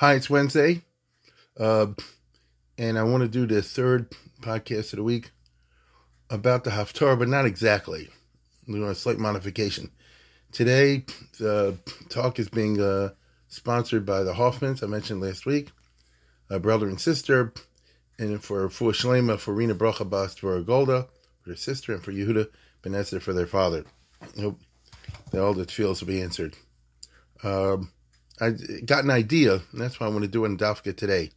Hi, it's Wednesday, uh, and I want to do the third podcast of the week about the Haftarah, but not exactly. I'm doing a slight modification. Today, the talk is being uh, sponsored by the Hoffmans, I mentioned last week, a brother and sister, and for for Shlema, for Rina Bracha Bas, for Golda, for their sister, and for Yehuda Ben for their father. I hope that all the tefills will be answered. Um, I got an idea, and that's why I want to do it in Dafka today.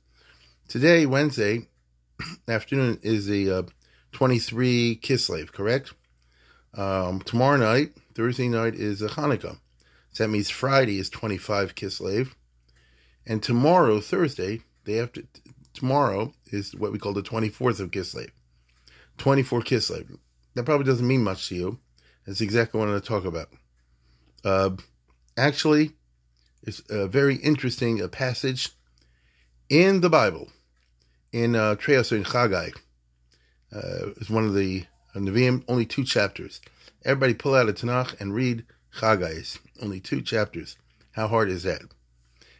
Today, Wednesday afternoon, is the uh, 23 Kislev, correct? Um, tomorrow night, Thursday night, is a Hanukkah. So that means Friday is 25 Kislev. And tomorrow, Thursday, day after tomorrow, is what we call the 24th of Kislev. 24 Kislev. That probably doesn't mean much to you. That's exactly what I'm going to talk about. Uh, actually, it's a very interesting uh, passage in the Bible, in uh, Treas in Chagai. Uh, it's one of the uh, Nevi'im, only two chapters. Everybody pull out a Tanakh and read Chagai. Only two chapters. How hard is that?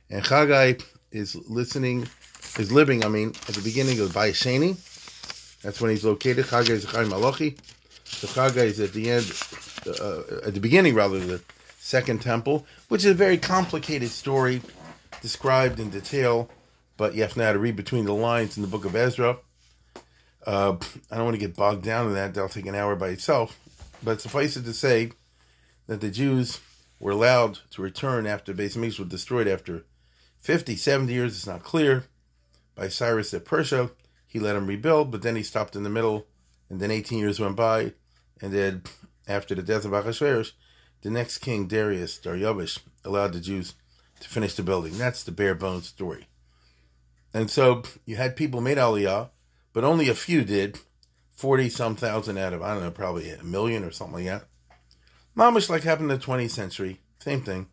And Chagai is listening, is living, I mean, at the beginning of Bayis Sheni. That's when he's located. Chagai is Chaim Malachi. So Chagai is at the end, uh, at the beginning rather, the Second Temple, which is a very complicated story described in detail, but you have to know how to read between the lines in the book of Ezra. Uh, I don't want to get bogged down in that. That'll take an hour by itself. But suffice it to say that the Jews were allowed to return after Beis Hamikdash was destroyed after 50, 70 years. It's not clear. By Cyrus of Persia, he let them rebuild, but then he stopped in the middle, and then 18 years went by, and then after the death of Achashverosh, the next king, Darius, Darius, allowed the Jews to finish the building. That's the bare bones story. And so you had people made Aliyah, but only a few did. 40 some thousand out of, I don't know, probably a million or something like that. Mamish like happened in the 20th century. Same thing.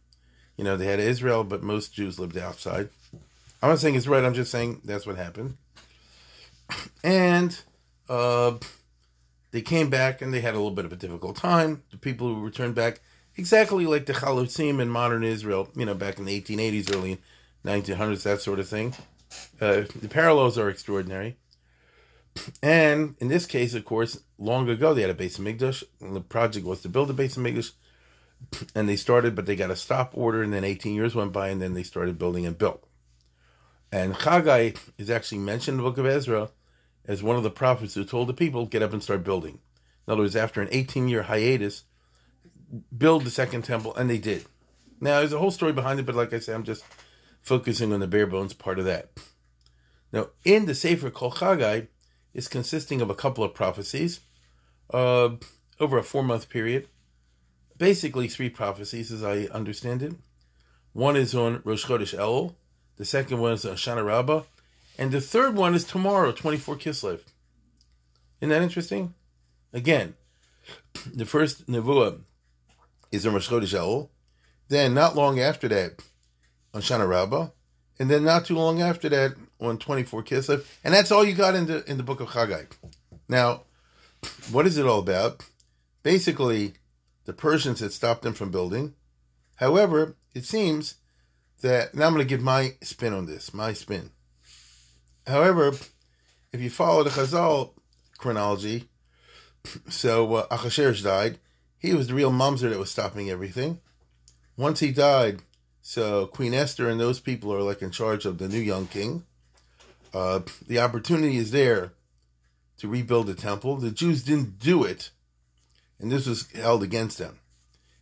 You know, they had Israel, but most Jews lived outside. I'm not saying it's right, I'm just saying that's what happened. And uh, they came back and they had a little bit of a difficult time. The people who returned back exactly like the Chalutzim in modern Israel, you know, back in the 1880s, early 1900s, that sort of thing. Uh, the parallels are extraordinary. And in this case, of course, long ago they had a Beis Hamikdash, and the project was to build a Beis Hamikdash, and they started, but they got a stop order, and then 18 years went by, and then they started building and built. And Chagai is actually mentioned in the book of Ezra as one of the prophets who told the people, get up and start building. In other words, after an 18 year hiatus, build the second temple, and they did. Now, there's a whole story behind it, but like I said, I'm just focusing on the bare bones part of that. Now, in the Sefer Kol Chagai, is consisting of a couple of prophecies uh, over a four month period. Basically, three prophecies, as I understand it. One is on Rosh Chodesh Elul, the second one is on Shana Rabbah, and the third one is tomorrow, 24 Kislev. Isn't that interesting? Again, the first Nevuah is on Rosh Chodesh Elul. Then, not long after that, on Shana Rabbah. And then, not too long after that, on 24 Kislev. And that's all you got in the, in the book of Chagai. Now, what is it all about? Basically, the Persians had stopped them from building. However, it seems that, now I'm going to give my spin on this, my spin. However, if you follow the Chazal chronology, so uh, Achashverosh died, he was the real mamzer that was stopping everything. Once he died, so Queen Esther and those people are like in charge of the new young king. Uh, the opportunity is there to rebuild the temple. The Jews didn't do it, and this was held against them.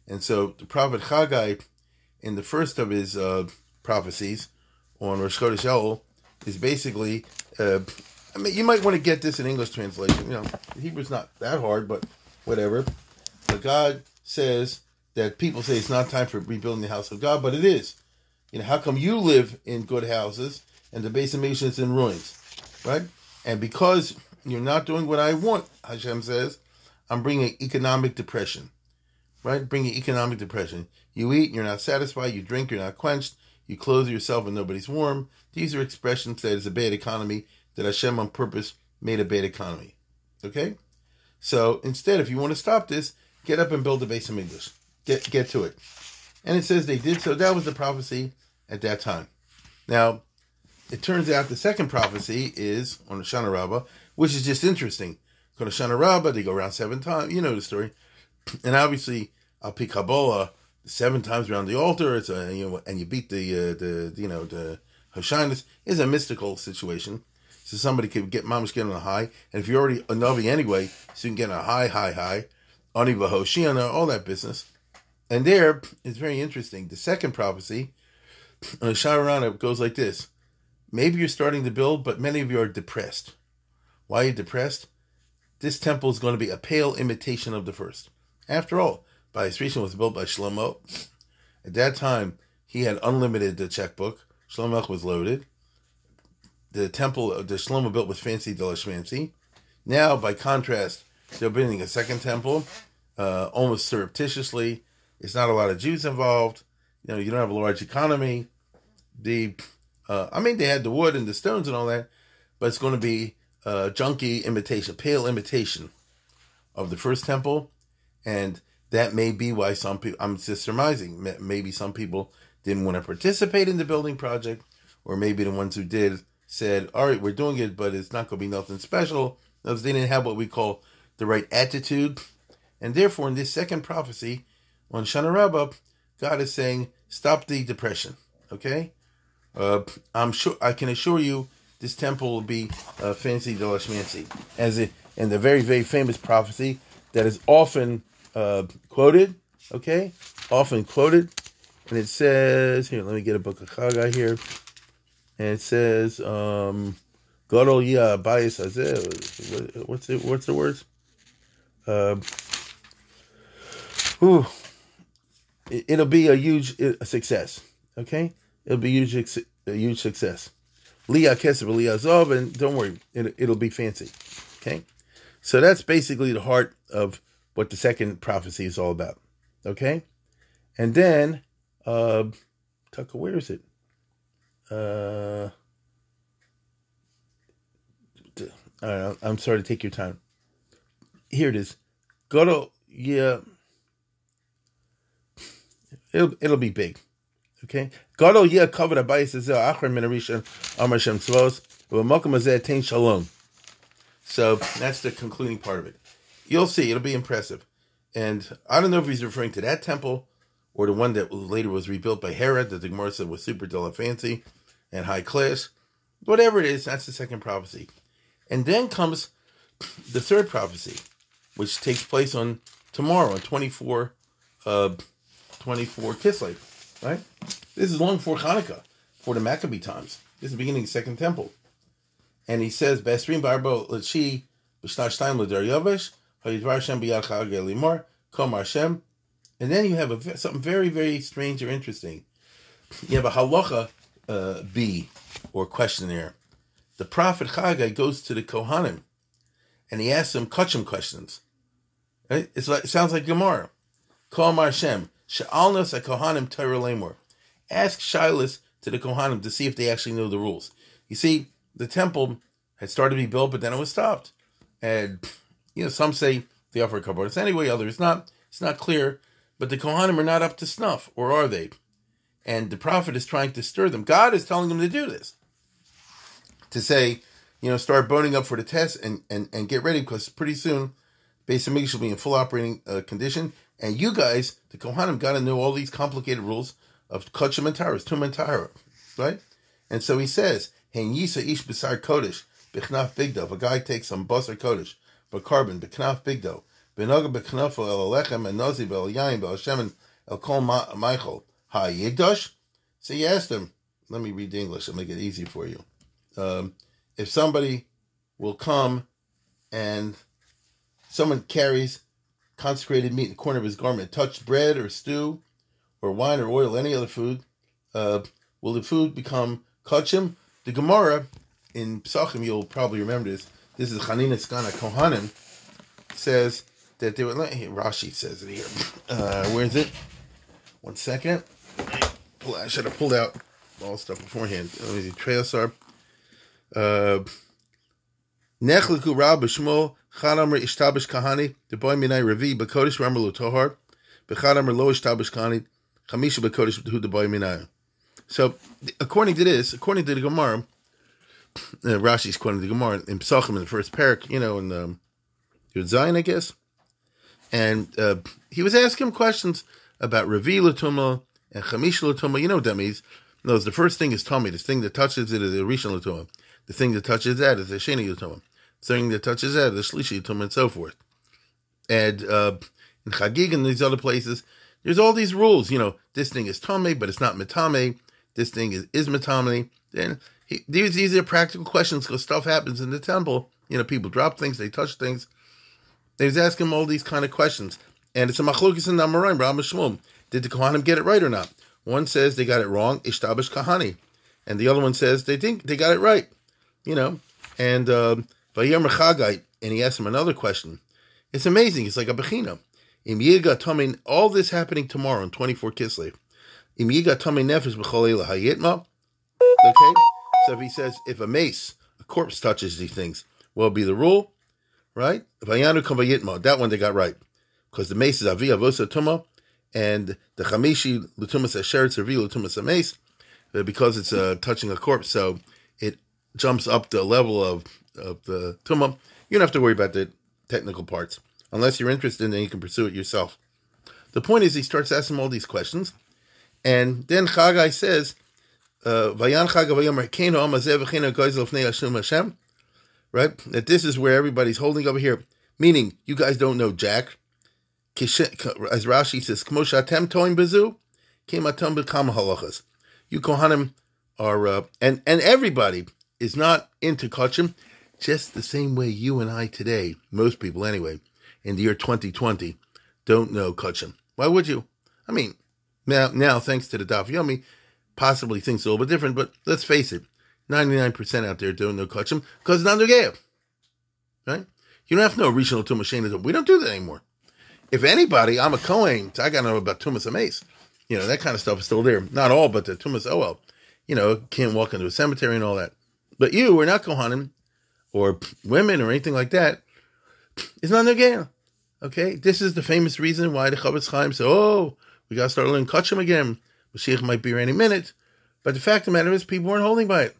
And so the prophet Haggai, in the first of his uh, prophecies on Rosh Chodesh Elul, is basically. Uh, I mean, you might want to get this in English translation. You know, Hebrew's not that hard, but whatever. But God says that people say it's not time for rebuilding the house of God, but it is. You know, how come you live in good houses and the Beis HaMikdash is in ruins, right? And because you're not doing what I want, Hashem says, I'm bringing economic depression, right? Bringing economic depression. You eat, you're not satisfied. You drink, you're not quenched. You clothe yourself and nobody's warm. These are expressions that it's a bad economy, that Hashem on purpose made a bad economy. Okay? So instead, if you want to stop this, get up and build a Beis HaMikdash. Get get to it. And it says they did so. That was the prophecy at that time. Now, it turns out the second prophecy is on Hoshana Rabbah, which is just interesting. To Hoshana Rabbah, they go around seven times. You know the story. And obviously, Al Pi Kabbalah, seven times around the altar. It's a you know, and you beat the uh, the you know the Hoshanas is a mystical situation. So somebody could get mamash get on a high, and if you're already a navi anyway, so you can get on a high, high, high, aniva hoshiana, all that business. And there, it's very interesting. The second prophecy, uh, Sharana goes like this: Maybe you're starting to build, but many of you are depressed. Why are you depressed? This temple is going to be a pale imitation of the first. After all, by Yisrishim was built by Shlomo. At that time, he had unlimited the checkbook. Shlomo was loaded. The temple, the Shlomo built was fancy delishmancy. Now, by contrast, they're building a second temple, uh, almost surreptitiously. It's not a lot of Jews involved. You know, you don't have a large economy. The, uh, I mean, they had the wood and the stones and all that, but it's going to be a junky imitation, pale imitation of the first temple, and that may be why some people. I'm just surmising. Maybe some people didn't want to participate in the building project, or maybe the ones who did said, "All right, we're doing it, but it's not going to be nothing special." Because they didn't have what we call the right attitude, and therefore, in this second prophecy on Shana Rabbah, God is saying, "Stop the depression." Okay, uh, I'm sure I can assure you this temple will be uh, fancy Dolashmancy, as it in the very very famous prophecy that is often uh, quoted. Okay, often quoted, and it says here. Let me get a book of Chagai here, and it says, um, "Gadol ya bias What's it? What's the words? Uh, whew, it, will be a huge a success. Okay, it'll be huge, a huge success. Leah Kesef, Leah Zov, and don't worry, it, it'll be fancy. Okay, so that's basically the heart of what the second prophecy is all about. Okay, and then uh, Tucker, where is it? Uh, I don't know. I'm sorry to take your time. Here it is. Go to yeah. It'll it'll be big. Okay. Gadol yeh covered abayis ezel achron min arishon amar shem tzvos v'makom shalom. So that's the concluding part of it. You'll see. It'll be impressive. And I don't know if he's referring to that temple or the one that later was rebuilt by Herod that the Gemara said was super dull and fancy and high class. Whatever it is, that's the second prophecy. And then comes the third prophecy, which takes place on tomorrow, on 24, uh, 24 Kislev, right? This is long before Hanukkah, for the Maccabee times. This is the beginning of the Second Temple. And he says, Bestrim Barbo Lachi B'shnash Time L'Dar Yavesh, Hayidvar Shem B'Yad Chag Elimar, Kom Hashem, and then you have a, something very, very strange or interesting. You have a halacha uh, B or questionnaire. The prophet Chagai goes to the Kohanim and he asks them kachim questions. Right? Like, it sounds like Gemara. Kol Mar Shem, Sha'alnos a Kohanim Torah Lemor. Ask Shilas to the Kohanim to see if they actually know the rules. You see, the temple had started to be built, but then it was stopped. And, you know, some say they offer kabbalah anyway, others not. It's not clear. But the Kohanim are not up to snuff, or are they? And the prophet is trying to stir them. God is telling them to do this. To say, you know, start boning up for the test and, and, and get ready because pretty soon Beis Hamikdash will be in full operating uh, condition. And you guys, the Kohanim, got to know all these complicated rules of Kachim and Taras, Tum and Tahara, right? And so he says, Hen Yisa Ish Besar Kodesh, Bichnaf Bigdo. If a guy takes some Basar Kodesh, but carbon, Bichnaf Bigdo, Benoga beknafo el alechem and nozi bel yain bel Hashem el kol Michael ha yigdosh. So he asked him. Let me read the English. I'll make it easy for you. Um, if somebody will come and someone carries consecrated meat in the corner of his garment touched bread or stew or wine or oil, any other food, uh, will the food become kachim? The Gemara in Psachim, you'll probably remember this. This is Chanina Skana Kohanim says that they were. Rashi says it here. Uh, where is it? One second. I should have pulled out all stuff beforehand. Let me see. Treasar. Uh, Nechliku Rab B'Shmuel Chadamer Ishtabish Kahani the boy Minai Revi B'Kodesh Ramar Lutohar B'Chadamer Lo Ishtabish Kahani Chamisha B'Kodesh Hu the boy Minai. So, according to this, according to the Gemara, uh, Rashi's quoting the Gemara in Psachim in the first parak, you know, in Yud Zion, I guess, and uh, he was asking him questions about Revi Latuma and Chamish Latuma. You know what that means? No, the first thing is tummy. The thing that touches it is the Rishon Latuma. The thing that touches that is the Sheni Latuma. The thing that touches that is the Shlishi Latuma, and so forth. And uh, in Chagig and these other places, there's all these rules. You know, this thing is tummy, but it's not mitame. This thing is is mitame. Then he, these these are practical questions because stuff happens in the temple. You know, people drop things, they touch things. They was asking him all these kind of questions, and it's a machlokes in Amoraim, Ram Shmuel. Did the Kohanim get it right or not? One says they got it wrong, Ishtabish Kahani, and the other one says they think they got it right. You know, and Vayam Chagai, and he asked him another question. It's amazing. It's like a bechina. Im Yiga Tamin, all this happening tomorrow in 24 Kislev. Im Yiga Tamin Nefesh B'Cholela Hayitma. Okay? So if he says, if a mace, a corpse touches these things, will be the rule, right? Vayanu Kavayitma, that one they got right. Because the mace is Avi Avosa Tuma, and the Chamishi Lutumas Asher Avi Lutumas Mace, because it's uh, touching a corpse, so it jumps up the level of, of the Tuma. You don't have to worry about the technical parts. Unless you're interested, then you can pursue it yourself. The point is, he starts asking all these questions, and then Chagai says, uh, right? That this is where everybody's holding over here. Meaning, you guys don't know Jack. As Rashi says, Kmoshatem. You Kohanim are, uh, and, and everybody is not into kachim, just the same way you and I today, most people anyway, in the year 2020, don't know kachim. Why would you? I mean, now, now thanks to the Daf Yomi, possibly things a little bit different, but let's face it, 99% out there don't know Kachim because it's not their Right? You don't have to know regional Tumas We don't do that anymore. If anybody, I'm a Kohen, I got to know about Tumas Amace. You know, that kind of stuff is still there. Not all, but the Tumas OL. You know, can't walk into a cemetery and all that. But you are not Kohanim or women or anything like that. It's not their Okay? This is the famous reason why the Chofetz Chaim said, oh, we got to start learning Kachim again. Mashiach might be here any minute. But the fact of the matter is, people weren't holding by it.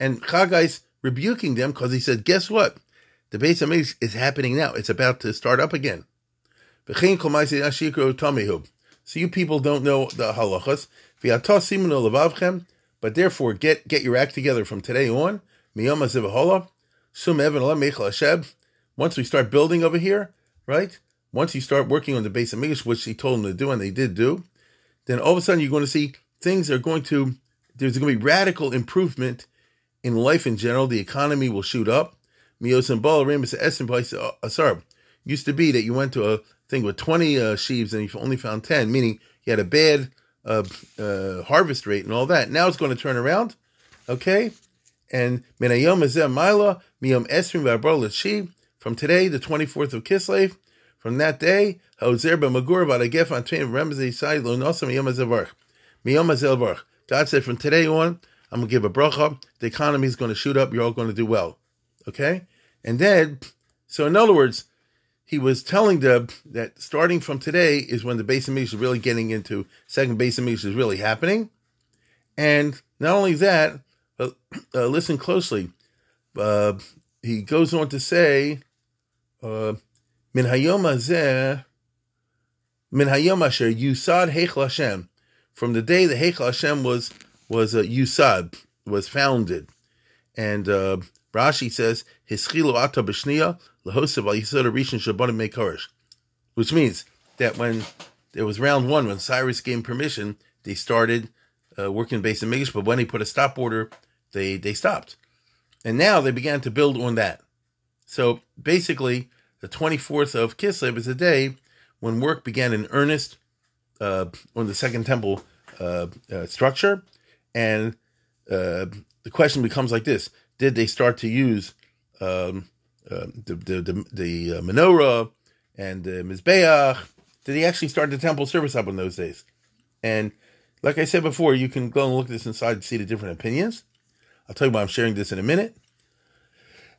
And Chagai's rebuking them because he said, guess what? The base of is happening now. It's about to start up again. So you people don't know the halachas. But therefore, get get your act together from today on. Once we start building over here, right? Once you start working on the Beis HaMikdash, which he told them to do, and they did do, then all of a sudden you're going to see things are going to, there's going to be radical improvement in life in general. The economy will shoot up. Used to be that you went to a thing with 20 uh, sheaves and you only found 10, meaning you had a bad uh, uh, harvest rate and all that. Now it's going to turn around, okay? And from today, the 24th of Kislev, from that day, God said, from today on, I'm going to give a bracha. The economy is going to shoot up. You're all going to do well. Okay? And then, so in other words, he was telling them that starting from today is when the base of is really getting into, second base of is really happening. And not only that, but uh, listen closely. Uh, he goes on to say, uh, Min hayom Min asher yusad heichel Hashem. From the day the heichel Hashem was was uh, yusad was founded, and uh, Rashi says hischilo ata b'shniya lahosav al yisod rishon shabbanim mekarish, which means that when it was round one when Cyrus gave permission, they started uh, working Beis HaMikdash, but when he put a stop order, they they stopped, and now they began to build on that. So basically, the twenty fourth of Kislev is a day when work began in earnest uh, on the Second Temple uh, uh, structure, and uh, the question becomes like this: Did they start to use um, uh, the the the, the uh, menorah and the mizbeach? Did he actually start the temple service up in those days? And like I said before, you can go and look this inside and see the different opinions. I'll tell you why I'm sharing this in a minute.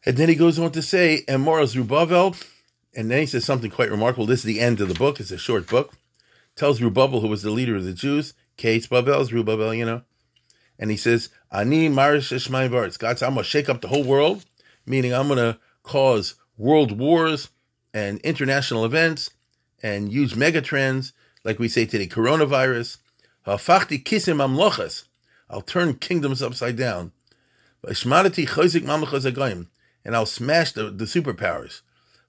And then he goes on to say, and Moral Zerubbabel, and then he says something quite remarkable. This is the end of the book. It's a short book. Tells Zerubbabel, who was the leader of the Jews, Kate Babel, Zerubbabel, you know. And he says, Ani Marish Shemaim Varetz. God said, I'm going to shake up the whole world, meaning I'm going to cause world wars and international events and huge megatrends, like we say today, coronavirus. Hafachti kisim amlochas. I'll turn kingdoms upside down. And I'll smash the, the superpowers.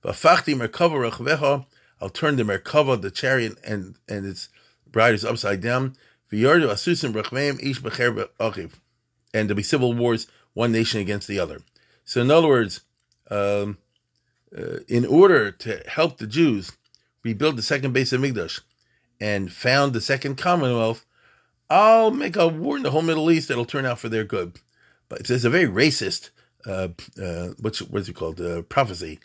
V'afachti merkava rechvecha. I'll turn the merkava, the chariot, and, and its riders upside down. V'yardu asusim ish. And there'll be civil wars, one nation against the other. So in other words, um, uh, in order to help the Jews rebuild the second Beis HaMikdash and found the second Commonwealth, I'll make a war in the whole Middle East that'll turn out for their good. But it's, it's a very racist, uh, uh, what's what's it called, uh, prophecy.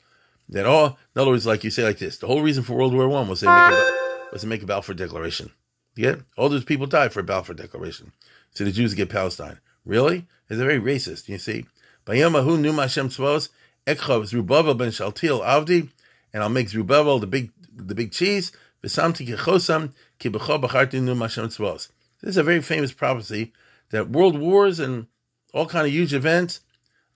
That all, in other words, like you say, like this: the whole reason for World War One was to make a, was to make a Balfour Declaration. Yeah, all those people died for a Balfour Declaration, so the Jews get Palestine. Really, it's a very racist. You see, Bayamahu Numa Hashem Tzvos Zerubbabel ben Shaltiel Avdi, and I'll make Zerubbabel the big the big cheese. V'samti kechosam ki b'cho b'charti Numa Hashem Tzvos. This is a very famous prophecy that world wars and all kind of huge events,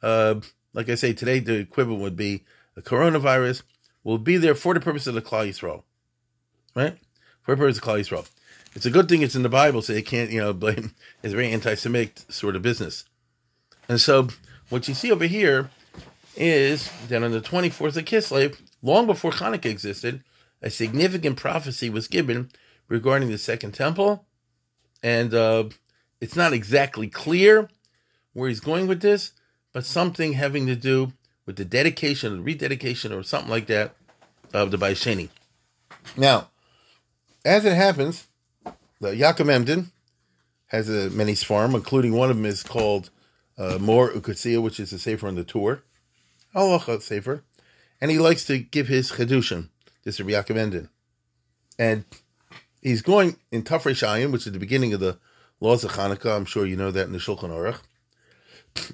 uh, like I say today, the equivalent would be the coronavirus, will be there for the purpose of the Klal Yisrael, right? For the purpose of Klal Yisrael. It's a good thing it's in the Bible, so they can't, you know, blame. It's very anti-Semitic sort of business. And so, what you see over here is that on the 24th of Kislev, long before Hanukkah existed, a significant prophecy was given regarding the Second Temple and uh, it's not exactly clear where he's going with this, but something having to do with the dedication, the rededication, or something like that of the Baisheni. Now, as it happens, the Yaakov Emden has a many farm, including one of them is called uh, Mor U'Ketziah, which is a safer on the tour, Halacha safer, and he likes to give his chedushim. This is Yaakov Emden, and he's going in Tafrei Shayin, which is the beginning of the laws of Hanukkah. I'm sure you know that in the Shulchan Aruch.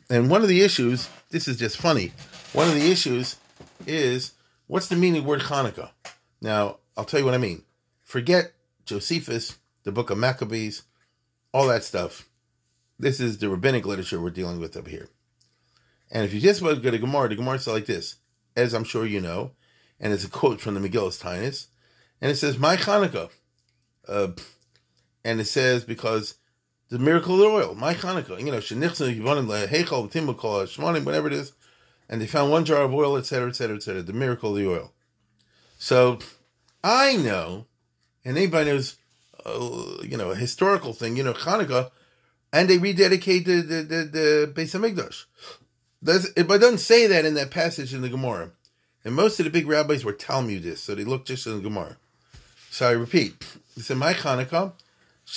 And one of the issues, this is just funny. One of the issues is what's the meaning of the word Hanukkah? Now, I'll tell you what I mean. Forget Josephus, the book of Maccabees, all that stuff. This is the rabbinic literature we're dealing with up here. And if you just want to go to Gemara, the Gemara says like this, as I'm sure you know, and it's a quote from the Megillus Taanis, and it says, My Hanukkah. Uh, and it says, because the miracle of the oil, my Hanukkah, you know, Shenichsen, Yivanim, Heichal, Timbukal, Shmonim, whatever it is, and they found one jar of oil, etc., etc., etc., the miracle of the oil. So I know, and anybody knows, you know, a historical thing, you know, Hanukkah, and they rededicated the, the, the Beis HaMikdash. That's, it, but it doesn't say that in that passage in the Gemara. And most of the big rabbis were Talmudists, so they looked just in the Gemara. So I repeat, he said, my Hanukkah,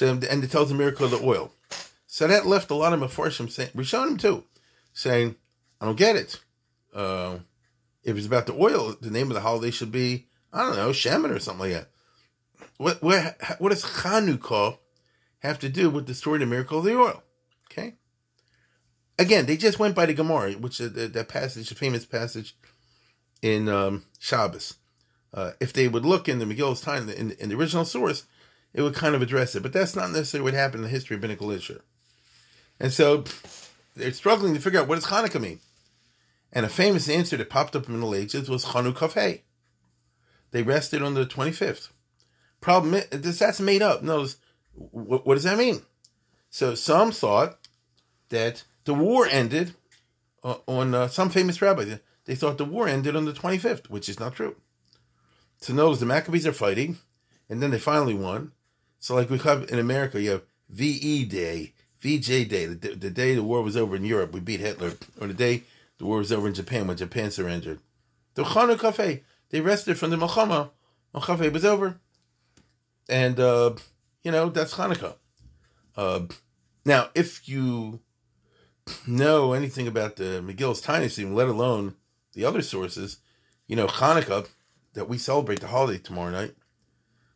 and it tells the miracle of the oil. So that left a lot of Mefarshim saying, Rishonim too, saying, I don't get it. Uh, if it's about the oil, the name of the holiday should be, I don't know, Shaman or something like that. What, what, what does Chanukah have to do with the story of the miracle of the oil? Okay. Again, they just went by the Gemara, which is the, that passage, the famous passage in um, Shabbos. Uh, if they would look in the Megillus time, in, in the original source, it would kind of address it. But that's not necessarily what happened in the history of biblical literature. And so they're struggling to figure out what does Hanukkah mean. And a famous answer that popped up in the Middle Ages was Chanukah Hey. They rested on the 25th. Problem is, that's made up. No, what, what does that mean? So some thought that the war ended uh, on uh, some famous rabbi. They thought the war ended on the 25th, which is not true. So notice the Maccabees are fighting, and then they finally won. So like we have in America, you have VE Day, VJ Day, the, the day the war was over in Europe, we beat Hitler, or the day the war was over in Japan when Japan surrendered. The Chanukah they rested from the Milchama on Chafei was over. And, uh, you know, that's Hanukkah. Uh, now, if you know anything about the Megillus Taanis, let alone the other sources, you know, Hanukkah, that we celebrate the holiday tomorrow night,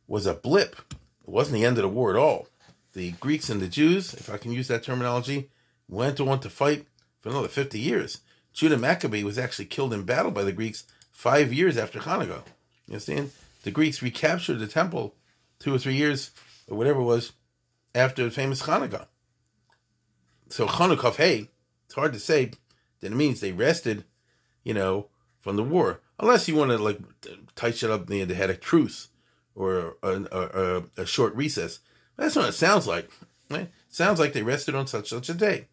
was a blip. It wasn't the end of the war at all. The Greeks and the Jews, if I can use that terminology, went on to fight for another 50 years. Judah Maccabee was actually killed in battle by the Greeks five years after Hanukkah. You understand? The Greeks recaptured the temple two or three years, or whatever it was, after the famous Hanukkah. So Hanukkah, hey, it's hard to say that it means they rested, you know, from the war. Unless you want to like tight shit up they had a truce or a, a, a, short recess. That's what it sounds like. Right? sounds like they rested on such such a day.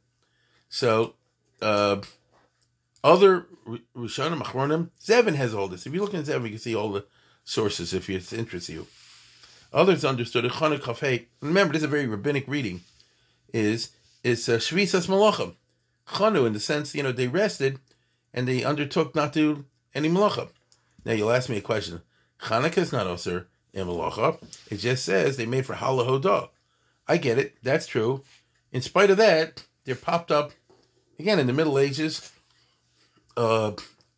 So, uh, other Rishonim, Achronim, Zevin has all this. If you look in Zevin, you can see all the sources if it interests you. Others understood it. Chanukah Remember, this is a very rabbinic reading. Is is uh, Shvisas Malachim. Chanu, in the sense, you know, they rested and they undertook not to any malacha. Now you'll ask me a question. Hanukkah is not also in malacha. It just says they made for halahodah. I get it. That's true. In spite of that, there popped up again in the Middle Ages uh,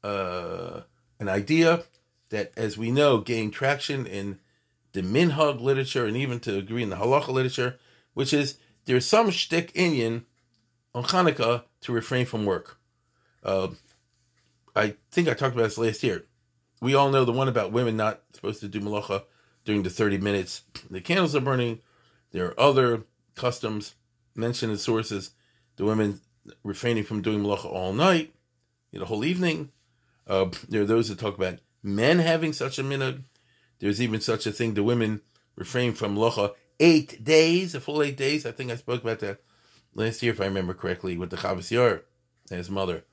uh, an idea that, as we know, gained traction in the minhag literature and even to agree in the halacha literature, which is there's some shtick Indian on Hanukkah to refrain from work. Uh, I think I talked about this last year. We all know the one about women not supposed to do malacha during the 30 minutes the candles are burning. There are other customs mentioned in sources, the women refraining from doing malacha all night, you know, the whole evening. Uh, there are those that talk about men having such a minhag. There's even such a thing, the women refrain from malacha eight days, a full eight days. I think I spoke about that last year, if I remember correctly, with the Chavos Yair and his mother.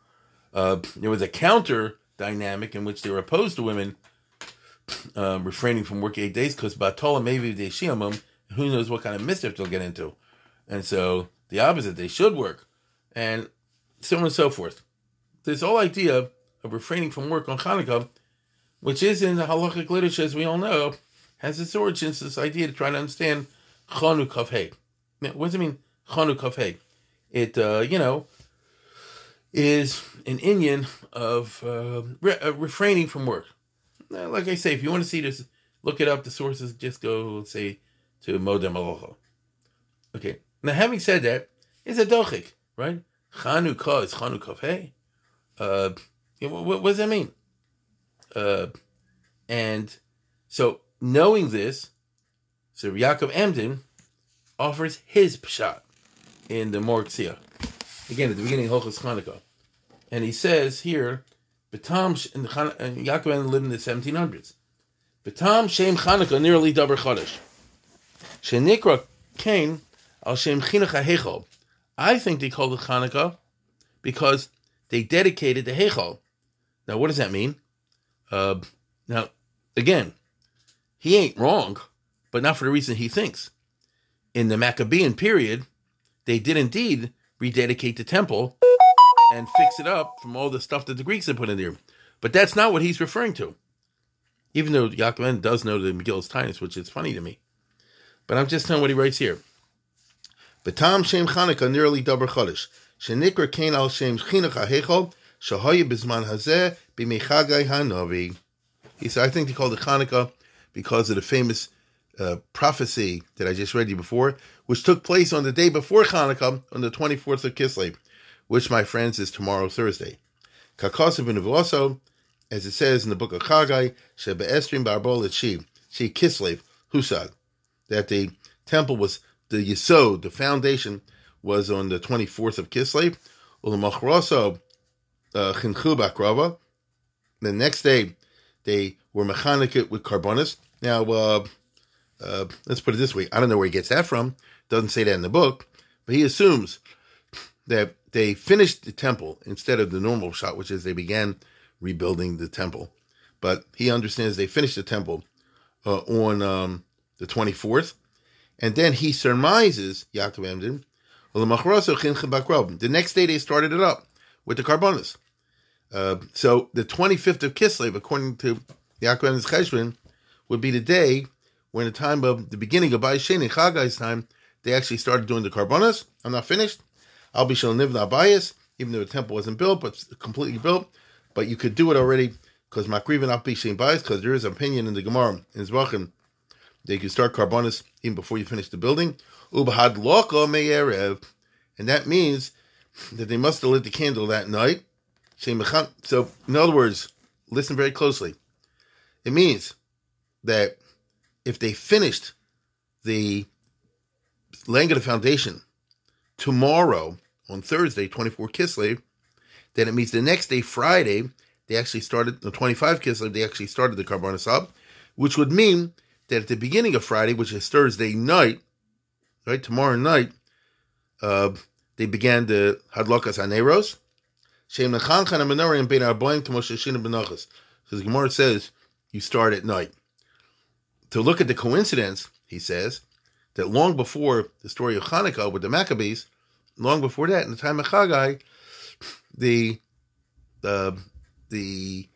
Uh, there was a counter dynamic in which they were opposed to women uh, refraining from working eight days because Batola maybe they shiamum, who knows what kind of mischief they'll get into. And so the opposite, they should work. And so on and so forth. This whole idea of refraining from work on Hanukkah, which is in the halachic literature, as we all know, has its origins, this idea to try to understand Chanukah Hey. What does it mean, Chanukah Hey? It, uh, you know, is an Indian of uh, re- uh, refraining from work. Now, like I say, if you want to see this, look it up. The sources just go say to Modem Aloha. Okay. Now, having said that, it's a dochik, right? Chanukah is Chanukah Hey. Uh, what, what, does that mean? Uh, and so knowing this, so Yaakov Emden offers his pshat in the Morgsia. Again, at the beginning of Hilchos Chanukah. And he says here, Batam, and Yaakov Emden lived in the 1700s. Batam Shem Chanukah nearly Dabar Chodesh. Shenikra Cain al Shem Chinuch HaHechol. I think they called it Chanukah because they dedicated the Hechol. Now, what does that mean? Uh, now, again, he ain't wrong, but not for the reason he thinks. In the Maccabean period, they did indeed rededicate the temple and fix it up from all the stuff that the Greeks had put in there. But that's not what he's referring to. Even though Yaakov does know the Megillus Taanis, which is funny to me. But I'm just telling what he writes here. Batam Shem Chanukah nearly double Chodesh. Shenikra Kain al Shem Chinuch HaHechol Bizman Hazeh HaNavi. He said, I think they called it Hanukkah because of the famous uh, prophecy that I just read you before, which took place on the day before Hanukkah, on the 24th of Kislev, which, my friends, is tomorrow, Thursday. Kakosov also, as it says in the book of Chagai, Shebe Estrim Barbol Chi, Chi Kislev, Husag, that the temple was, the Yisod, the foundation, was on the 24th of Kislev, Chinchu Bakrava. The next day, they were mechanic with carbonis. Now, uh, uh, let's put it this way. I don't know where he gets that from. Doesn't say that in the book, but he assumes that they finished the temple instead of the normal shot, which is they began rebuilding the temple. But he understands they finished the temple uh, on um, the 24th. And then he surmises, Yaakov Emden, the next day they started it up with the carbonas. Uh, so the 25th of Kislev, according to Yaakov Emden's Cheshbon, would be the day when the time of the beginning of Bayis Sheni, Chagai's time, they actually started doing the carbonas. I'm not finished. I'll be Shal Nivna Bayis, even though the temple wasn't built, but completely built. But you could do it already because Makrivan Al Bishin Bayis, because there is an opinion in the Gemara in Zvachim that you can start Karbonas even before you finish the building. Ubahad Loko Me'erev. And that means that they must have lit the candle that night. So, in other words, listen very closely. It means that if they finished the laying of the foundation tomorrow on Thursday, 24 Kislev, then it means the next day, Friday, they actually started the 25 Kislev, they actually started the Karbonas which would mean that at the beginning of Friday, which is Thursday night, right, tomorrow night, uh, they began the Hadlokas Haneros. Shem Nechan and Menorah and Bein Arboim K'moshe Shina Benachas. Because Gemara says you start at night. To look at the coincidence, he says, that long before the story of Hanukkah with the Maccabees, long before that, in the time of Chagai, the the the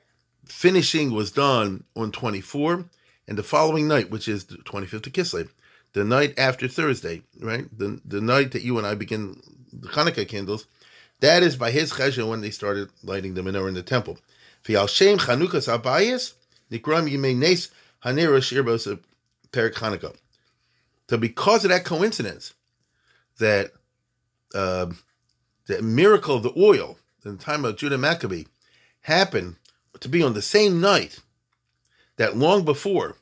finishing was done on 24, and the following night, which is the 25th of Kislev, the night after Thursday, right? The the night that you and I begin the Hanukkah candles, that is by his chesed when they started lighting the menorah in the temple. Fial Shem Chanukas Abayis Nikram Yimei Nes Hanera Shirbos Perik Hanukkah. So because of that coincidence, that uh, the miracle of the oil in the time of Judah Maccabee happened to be on the same night that long before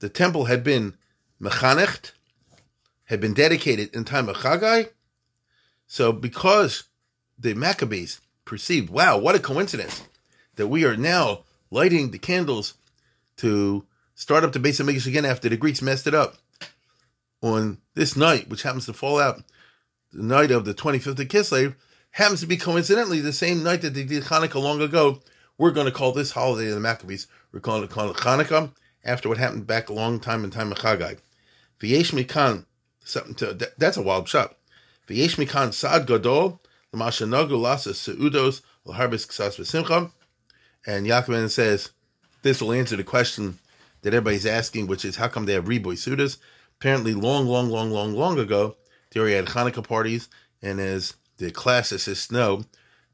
the temple had been mechanecht, had been dedicated in time of Chagai. So because the Maccabees perceived, wow, what a coincidence that we are now lighting the candles to start up the Beis HaMikdash again after the Greeks messed it up on this night, which happens to fall out the night of the 25th of Kislev, happens to be coincidentally the same night that they did Hanukkah long ago. We're going to call this holiday of the Maccabees. We're calling it, Hanukkah after what happened back a long time in time of Chagai. V'yesh mikan, something to that, that's a wild shot. V'yesh mikan sad gadol l'masha nagu lasa seudos l'harbis ksas v'simcha. And Yaakov says this will answer the question that everybody's asking, which is how come they have riboy sudas? Apparently, long, long, long, long, long ago, they already had Hanukkah parties, and as the classicists know,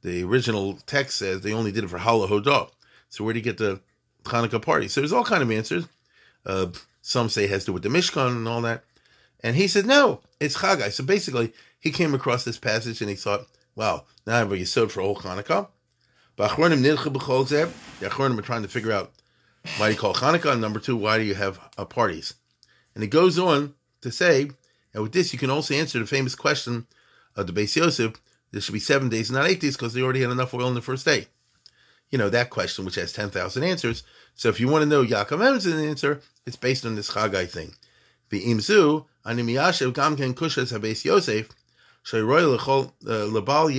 the original text says they only did it for Hala Hodah. So where do you get the Hanukkah party? So there's all kind of answers. Uh, some say it has to do with the Mishkan and all that. And he said, no, it's Chagai. So basically, he came across this passage and he thought, wow, now I have a Yisod for whole Hanukkah. But the Achronim are trying to figure out why do you call Hanukkah, number two, why do you have uh, parties? And it goes on to say, and with this, you can also answer the famous question of the Beis Yosef, there should be seven days, not eight days, because they already had enough oil on the first day. You know, that question, which has 10,000 answers. So if you want to know Yaakov Em's answer, it's based on this Chagai thing. V'imzu, animiyashev gamken kushas habeis Yosef, shayroy lechol uh, lebal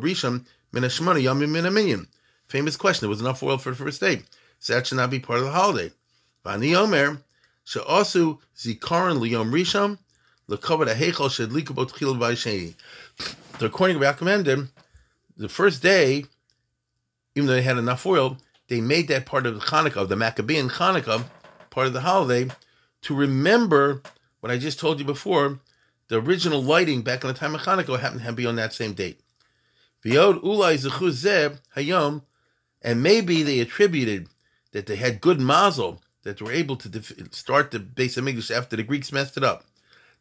risham min hashmona yamim min minyan. Famous question, there was enough oil for the first day. So that should not be part of the holiday. Vani Omer, she'asu zikaron liyom risham, lekavod ahechel shedlikabot chil v'aysheni. So according to Yaakov the first day, even though they had enough oil, they made that part of the Hanukkah, of the Maccabean Hanukkah, part of the holiday, to remember what I just told you before. The original lighting back in the time of Hanukkah happened to be on that same date. Ulai hayom, and maybe they attributed that they had good mazel that they were able to def- start the Beis HaMikdash after the Greeks messed it up.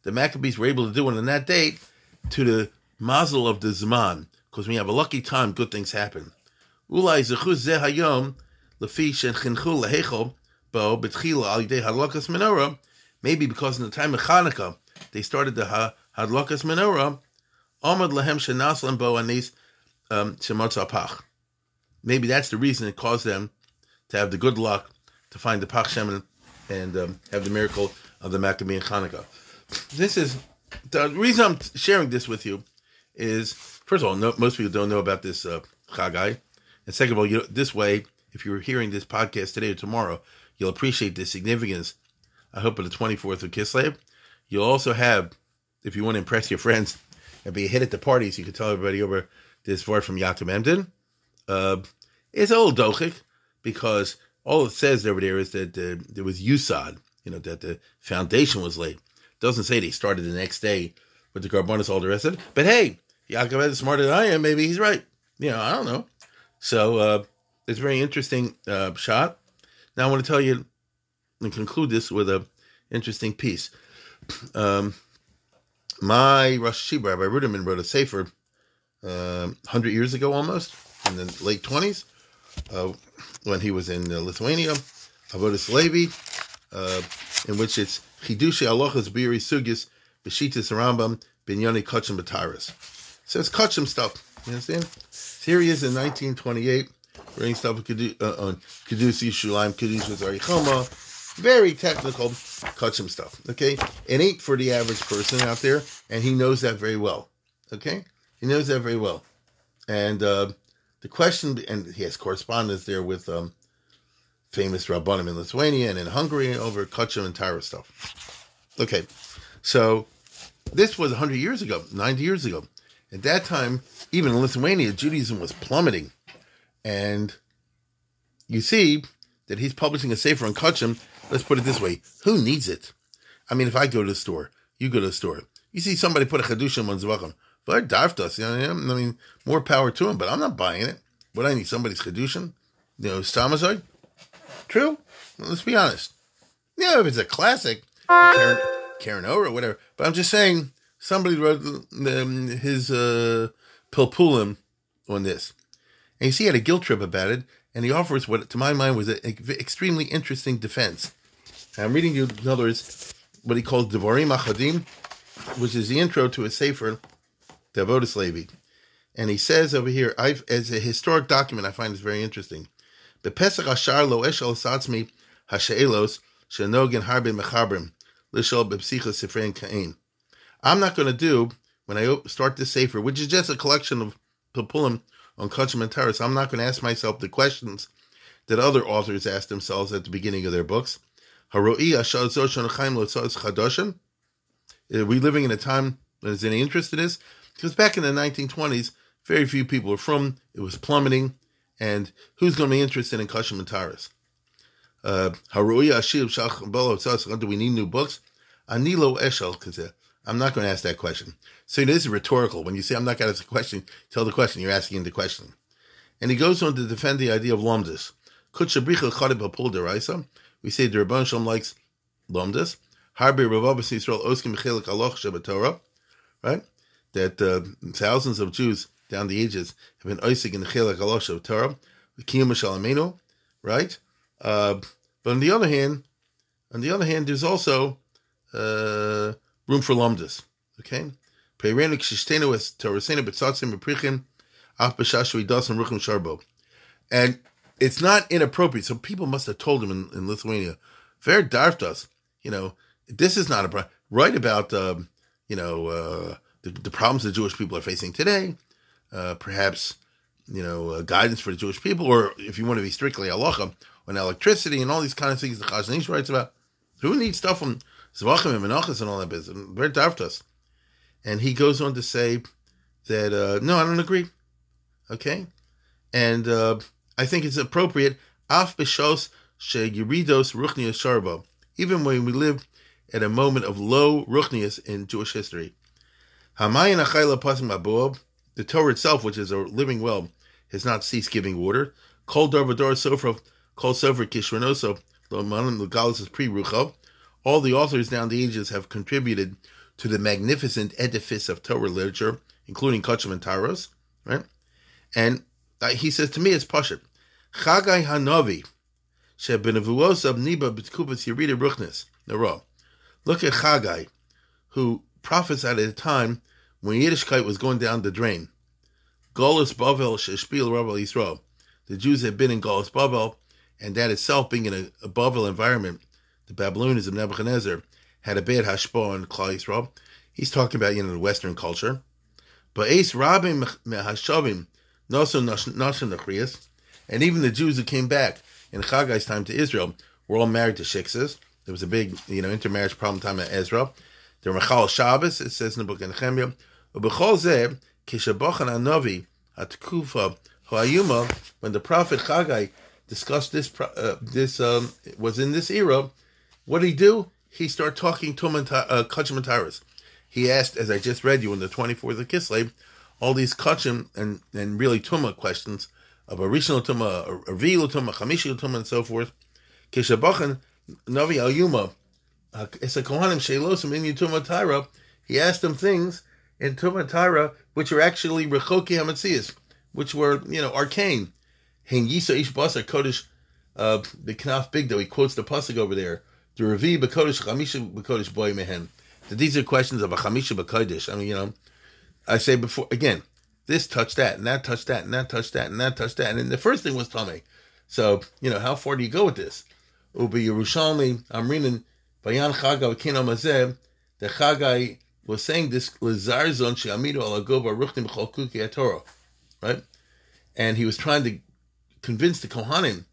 The Maccabees were able to do it on that date to the mazel of the Zman, because when you have a lucky time, good things happen. Ulai hayom lefi bo al menorah. Maybe because in the time of Hanukkah they started the hadlakas menorah. Amad lehem shenaslam bo anis um. Maybe that's the reason it caused them to have the good luck to find the Pach Shemin and um, have the miracle of the Maccabean Hanukkah. This is the reason I'm sharing this with you is first of all, no, most people don't know about this uh, Chagai. And second of all, you, this way, if you're hearing this podcast today or tomorrow, you'll appreciate the significance. I hope of the 24th of Kislev. You'll also have, if you want to impress your friends and be a hit at the parties, you can tell everybody over this word from Yaakov Emden. Uh, it's old dochik because all it says over there is that uh, there was Yusad, you know, that the foundation was laid. Doesn't say they started the next day with the Karbonis, all the rest of it. But hey, Yaakov is smarter than I am. Maybe he's right. You know, I don't know. So uh, it's a very interesting uh, shot. Now I want to tell you and conclude this with a interesting piece. Um, my Rosh Yeshiva, Rabbi Ruderman, wrote a sefer uh, 100 years ago almost, in the late 20s, uh, when he was in uh, Lithuania, Avodas Levi, uh, in which it's Chidushi Alochas Biri Sugis Beshitas Rambam Binyani Kachim Bataris. So it's Kachim stuff. You understand? here he is in 1928, writing stuff on Kedusi Shulaim, Kedusi Arichoma, very technical Kachim stuff. Okay? It ain't for the average person out there, and he knows that very well. Okay? He knows that very well. And uh, the question, and he has correspondence there with um, famous Rabbanim in Lithuania and in Hungary over Kachim and Tyra stuff. Okay, so this was 100 years ago, 90 years ago. At that time, even in Lithuania, Judaism was plummeting. And you see that he's publishing a Sefer on Kachim. Let's put it this way who needs it? I mean, if I go to the store, you go to the store, you see somebody put a Chadushim on Zvachim. But Darftas, you know, I mean, more power to him, but I'm not buying it. What I need somebody's Chadushim? You know, Stamazoi? True? Let's be honest. You know, if it's a classic, Karen, Karen or whatever. But I'm just saying, somebody wrote um, his uh, Pilpulim on this. And you see, he had a guilt trip about it, and he offers what, to my mind, was an extremely interesting defense. And I'm reading you, in other words, what he calls Devarim Achadim, which is the intro to a Sefer Devotus Levi. And he says over here, I've, as a historic document, I find this very interesting. The Pesach Ashar lo eshel satzmi hashe'elos shenogin harbin mechabrim lishol bepsicha sifrein kain. I'm not going to do, when I start this sefer, which is just a collection of Pilpulim on and Taras, I'm not going to ask myself the questions that other authors ask themselves at the beginning of their books. Are we living in a time when there's any interest in this? Because back in the 1920s, very few people were from. It was plummeting, and who's going to be interested in Kashim and Taras? Uh, do we need new books? Anilo Eshel, uh, I'm not going to ask that question. So this is rhetorical. When you say I'm not going to ask a question, tell the question. You're asking the question. And he goes on to defend the idea of lomdus. We say the Rabban Shalom likes lomdus. Harbe Ravabas Yisrael Oskim Chelik Aloch. Right? that uh, thousands of Jews down the ages have been Isaac in the of Torah, the Kiyum Shalamenu, right? Uh, but on the other hand, on the other hand, there's also uh, room for lomdus. Okay, and it's not inappropriate. So people must have told him in, in Lithuania, "Ver darftas." You know, this is not a problem. Right about um, you know uh, the, the problems the Jewish people are facing today, uh, perhaps you know uh, guidance for the Jewish people, or if you want to be strictly halacha on electricity and all these kind of things the Chazon Ish writes about. Who needs stuff from Zvachim and Menachas and all that business? Very darftas. And he goes on to say that uh, no, I don't agree. Okay, and uh, I think it's appropriate. Af b'shos sheyiridos ruchnias sharbo. Even when we live at a moment of low ruchnias in Jewish history, the Torah itself, which is a living well, has not ceased giving water. Kol Darvador Sofra, Kol Sofer Kishronoso, Legalis pre Rucho. All the authors down the ages have contributed to the magnificent edifice of Torah literature, including Kachim and Taros, right? And uh, he says to me, it's Pashat. Chagai Hanavi, Shebenavuos of Niba B'tkupas Yerida Ruchnis, Nero. Look at Chagai, who prophesied at a time when Yiddishkeit was going down the drain. Golis Bavel Sheshpil Rabbi Yisrael. The Jews had been in Golis Bavel, and that itself being in a, a Bavel environment, the Babylonians of Nebuchadnezzar had a bad hashpah on Klal Yisrael. He's talking about you know the Western culture. But Ace Rabim Mehashavim Noso Nashan and even the Jews who came back in Chaggai's time to Israel were all married to shiksas. There was a big, you know, intermarriage problem time at Ezra. They were Mechal Shabbos, it says in the book of Nehemiah. Ubechol zeh, kishabochan anovi, atkufa, hoayuma, when the prophet Chagai discussed this. Uh, this um, was in this era. What did he do? He started talking to uh, He asked, as I just read you in the 24th of Kislev, all these Kachim and, and really Tuma questions of Rishon Tuma, a Tuma, Chamishi Tuma, and so forth. Kishabachen Navi Al Yuma, it's a Kohanim Shelosim in Tuma. He asked them things in Tuma Tyra which are actually Rechoki which were, you know, arcane. Hein Yisa Ish Basar Kodesh, uh, the Knaf Big, he quotes the Pasuk over there. The Revi Bekodesh Chamisha Bekodesh Boy Mehen. That these are questions of a Chamisha Bekodesh. I mean, you know, I say before, again, this touched that, and that touched that, and that touched that, and that touched that. And then the first thing was Tomei. So, you know, how far do you go with this? Ubi Yerushalmi, Amrinan, Bayan Chagai, Kino Mazeh, the Chagai was saying this, Lazarzon She'amidu ala Gova Ruchnim Cholkuki Torah, right? And he was trying to convince the Kohanim,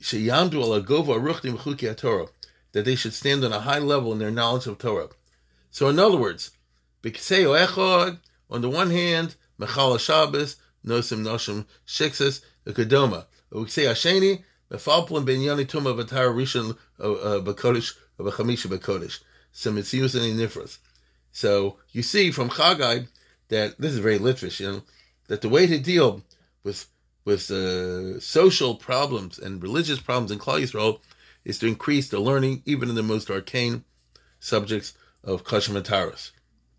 Sheyamdu ala Gova Ruchnim Chuki Torah, that they should stand on a high level in their knowledge of Torah. So, in other words, Echad, on the one hand, Mechal Shabbos, Nosim Noshim Shiksis, Kedoma. Uksei Hasheni, Mefalplin Ben Yoni Tuma Vatar Rishon uh, uh, Bakodesh, Bachamisha Bakodesh. Semitzius and Nifras. So, you see from Chagai that this is very litvish, you know, that the way to deal with with uh, social problems and religious problems in Klal Yisrael is to increase the learning, even in the most arcane subjects of Kashim Taras.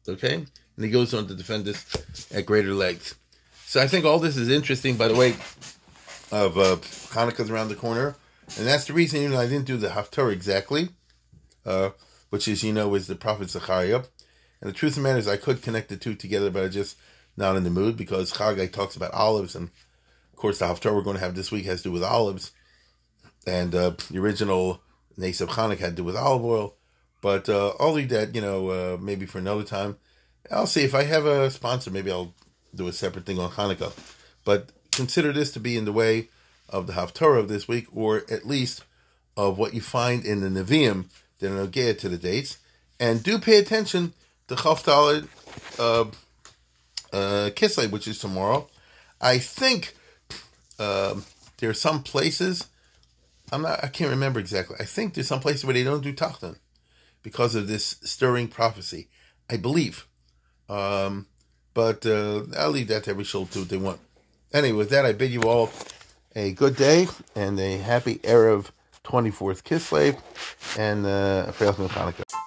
Okay? And he goes on to defend this at greater length. So I think all this is interesting, by the way, of uh, Hanukkah's around the corner. And that's the reason, you know, I didn't do the Haftarah exactly, uh, which is, you know, is the prophet Zechariah. And the truth of the matter is I could connect the two together, but I just not in the mood because Chagai talks about olives. And, of course, the Haftarah we're going to have this week has to do with olives and uh, the original Nace of Hanukkah had to do with olive oil. But uh, I'll leave that, you know, uh, maybe for another time. I'll see if I have a sponsor. Maybe I'll do a separate thing on Hanukkah. But consider this to be in the way of the Haftarah of this week, or at least of what you find in the Nevi'im that are Nogea to the dates. And do pay attention to Chavtalid uh, uh, Kislev, which is tomorrow. I think uh, there are some places I'm not. I can't remember exactly. I think there's some places where they don't do tachanun because of this stirring prophecy. I believe, um, but uh, I'll leave that to every shul to do what they want. Anyway, with that, I bid you all a good day and a happy erev 24th Kislev and uh, a Hanukkah.